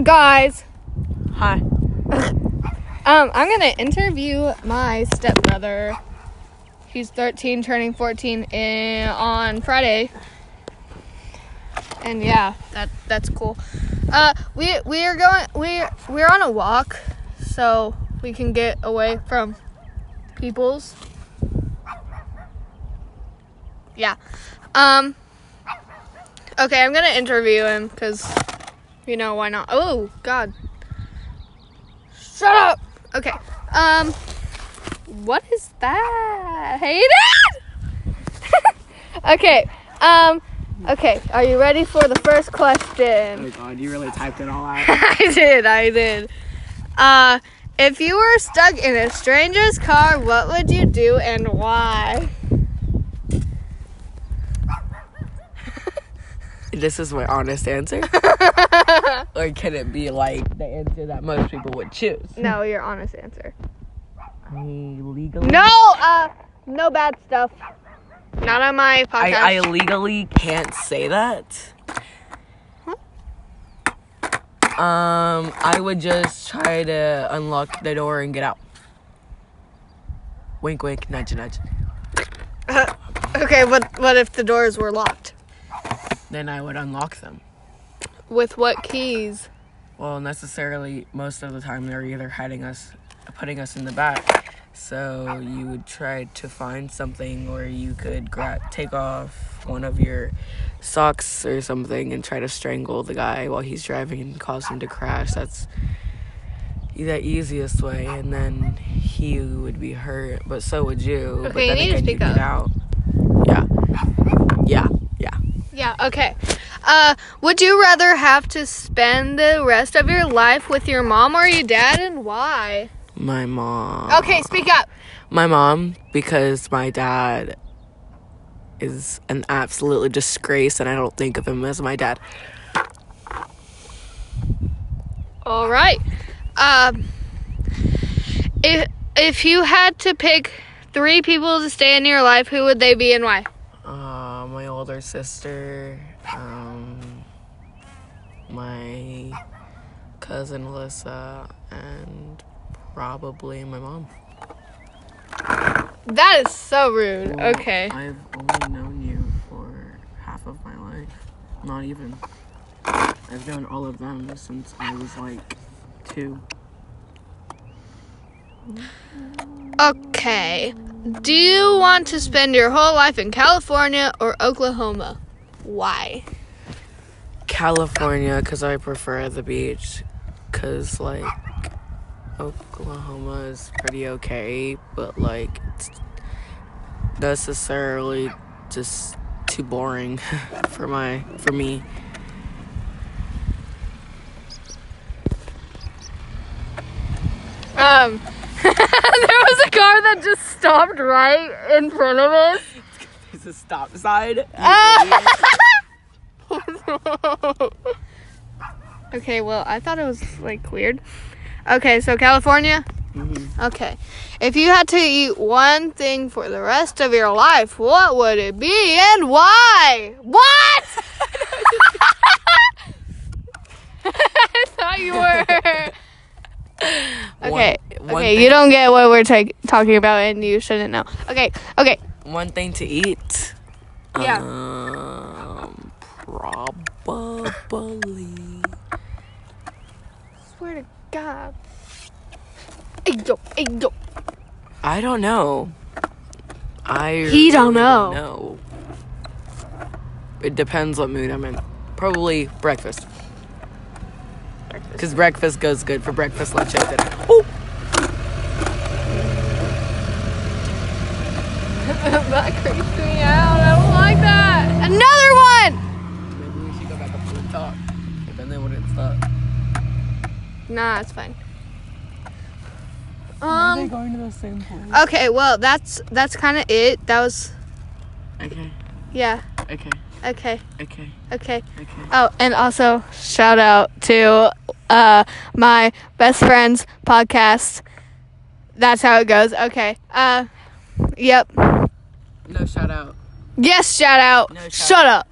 Hi guys. Hi. Um, I'm gonna interview my stepbrother. He's 13, turning 14 in, on Friday. And yeah, that that's cool. Uh, we we are going we we're on a walk, so we can get away from people's. Yeah. Um. Okay, I'm gonna interview him because, you know, why not? Oh God. Shut up. Okay. Um. What is that? Hayden? okay. Um. Okay. Are you ready for the first question? Oh god, you really typed it all out. I did. I did. Uh. If you were stuck in a stranger's car, what would you do and why? This is my honest answer. or can it be like the answer that most people would choose? no, your honest answer. I legally No. Uh. No bad stuff. Not on my podcast. I, I legally can't say that. Um, I would just try to unlock the door and get out. Wink, wink, nudge, nudge. okay. What What if the doors were locked? Then I would unlock them. With what keys? Well, necessarily, most of the time they're either hiding us, putting us in the back. So you would try to find something, or you could gra- take off one of your socks or something and try to strangle the guy while he's driving and cause him to crash. That's the easiest way, and then he would be hurt, but so would you. but Okay, you then need to again, speak up. out. Yeah. Yeah. Yeah. Okay. Uh, would you rather have to spend the rest of your life with your mom or your dad and why? My mom. Okay, speak up. My mom, because my dad is an absolutely disgrace, and I don't think of him as my dad. All right. Um, if if you had to pick three people to stay in your life, who would they be and why? Older sister, um, my cousin Alyssa, and probably my mom. That is so rude. Well, Okay. I've only known you for half of my life. Not even. I've known all of them since I was like two. Okay. Do you want to spend your whole life in California or Oklahoma? Why? California because I prefer the beach. Because, like, Oklahoma is pretty okay, but, like, it's necessarily just too boring for my, for me. Um, there was a car that just stopped right in front of us. It's a stop sign. okay, well, I thought it was like weird. Okay, so California? Mhm. Okay. If you had to eat one thing for the rest of your life, what would it be and why? What? I thought you were. Okay. One- one okay, you don't get what we're ta- talking about and you shouldn't know. Okay. Okay. One thing to eat. Yeah. Um, probably. Swear to God. Hey, yo, hey, yo. I don't know. I He don't know. No. It depends what mood I'm in. Probably breakfast. Because breakfast goes good for breakfast, lunch, and dinner. Ooh. that creeps me out. I don't like that. Another one! Maybe we should go back up to the top. But then they wouldn't stop. Nah, it's fine. Are they Um. going to the same place? Okay, well, that's that's kind of it. That was Okay, yeah. okay, Okay. okay, Okay. okay. Oh, and also shout out to uh my best friend's podcast. That's how it goes. Okay. Uh. Yep. No shout out. Yes. Shout out. No shout Shut up.